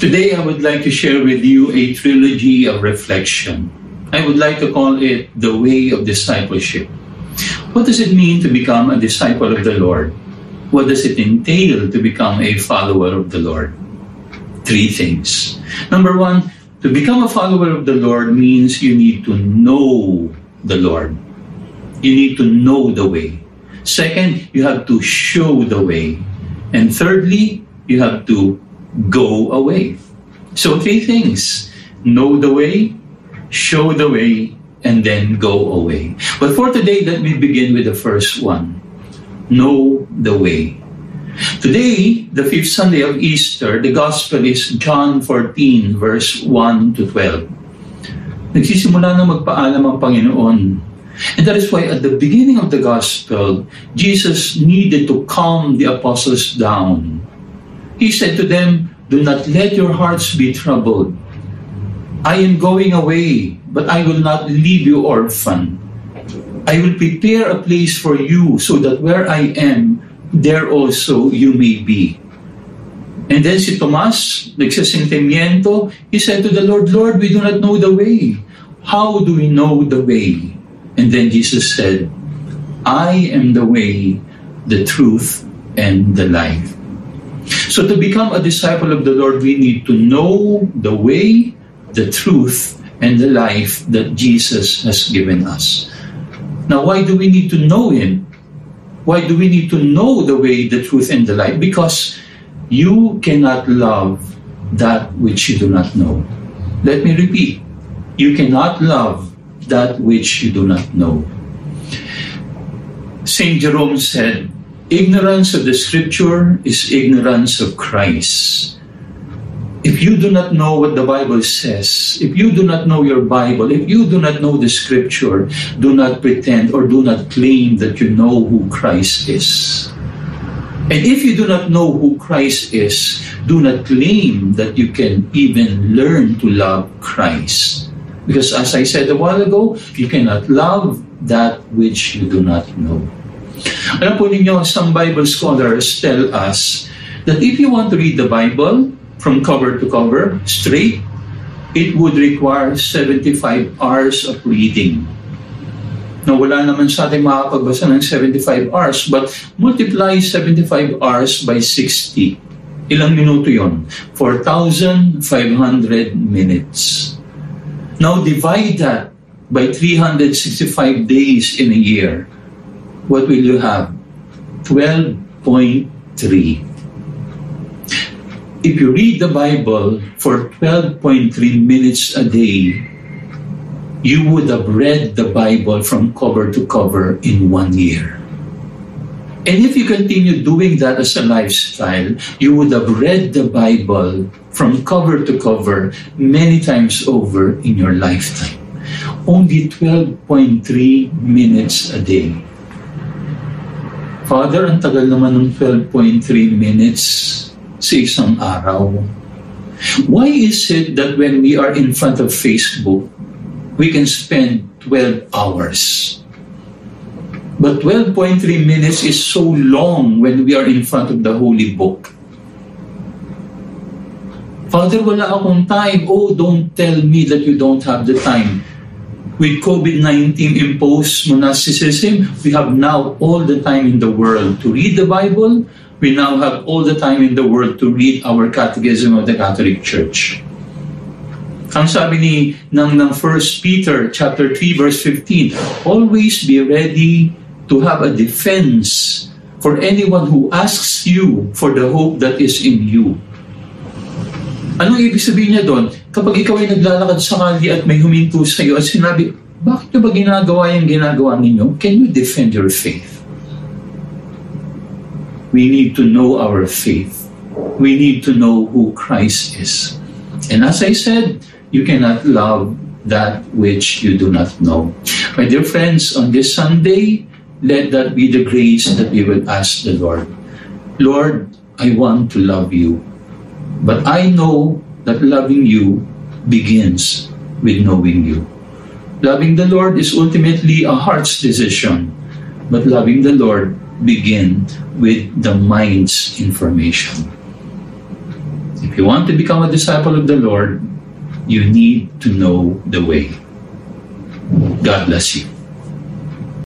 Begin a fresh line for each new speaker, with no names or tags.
Today, I would like to share with you a trilogy of reflection. I would like to call it the way of discipleship. What does it mean to become a disciple of the Lord? What does it entail to become a follower of the Lord? Three things. Number one, to become a follower of the Lord means you need to know the Lord. You need to know the way. Second, you have to show the way. And thirdly, you have to go away. So, three things know the way, show the way, and then go away. But for today, let me begin with the first one know the way. Today, the fifth Sunday of Easter, the Gospel is John 14, verse 1 to 12. Nagsisimula na magpaalam ang Panginoon. And that is why at the beginning of the Gospel, Jesus needed to calm the apostles down He said to them, Do not let your hearts be troubled. I am going away, but I will not leave you orphan. I will prepare a place for you so that where I am, there also you may be. And then si Tomas, nagsasentimiento, he said to the Lord, Lord, we do not know the way. How do we know the way? And then Jesus said, I am the way, the truth, and the life. So to become a disciple of the Lord, we need to know the way, the truth, and the life that Jesus has given us. Now, why do we need to know Him? Why do we need to know the way, the truth, and the life? Because you cannot love that which you do not know. Let me repeat. You cannot love that which you do not know. St. Jerome said, Ignorance of the scripture is ignorance of Christ. If you do not know what the Bible says, if you do not know your Bible, if you do not know the scripture, do not pretend or do not claim that you know who Christ is. And if you do not know who Christ is, do not claim that you can even learn to love Christ. Because as I said a while ago, you cannot love that which you do not know. Alam po ninyo, some Bible scholars tell us that if you want to read the Bible from cover to cover, straight, it would require 75 hours of reading. Now, wala naman sa ating makapagbasa ng 75 hours, but multiply 75 hours by 60. Ilang minuto yon? 4,500 minutes. Now, divide that by 365 days in a year what will you have? 12.3. If you read the Bible for 12.3 minutes a day, you would have read the Bible from cover to cover in one year. And if you continue doing that as a lifestyle, you would have read the Bible from cover to cover many times over in your lifetime. Only 12.3 minutes a day. Father, ang tagal naman ng 12.3 minutes sa isang araw. Why is it that when we are in front of Facebook, we can spend 12 hours? But 12.3 minutes is so long when we are in front of the Holy Book. Father, wala akong time. Oh, don't tell me that you don't have the time with COVID-19 imposed monasticism, we have now all the time in the world to read the Bible. We now have all the time in the world to read our Catechism of the Catholic Church. Ang sabi ni ng, ng 1 Peter chapter 3 verse 15, always be ready to have a defense for anyone who asks you for the hope that is in you. Anong ibig sabihin niya doon? Kapag ikaw ay naglalakad sa kali at may huminto sa iyo at sinabi, bakit ba ginagawa yung ginagawa ninyo? Can you defend your faith? We need to know our faith. We need to know who Christ is. And as I said, you cannot love that which you do not know. My dear friends, on this Sunday, let that be the grace that we will ask the Lord. Lord, I want to love you. But I know that loving you begins with knowing you. Loving the Lord is ultimately a heart's decision, but loving the Lord begins with the mind's information. If you want to become a disciple of the Lord, you need to know the way. God bless you.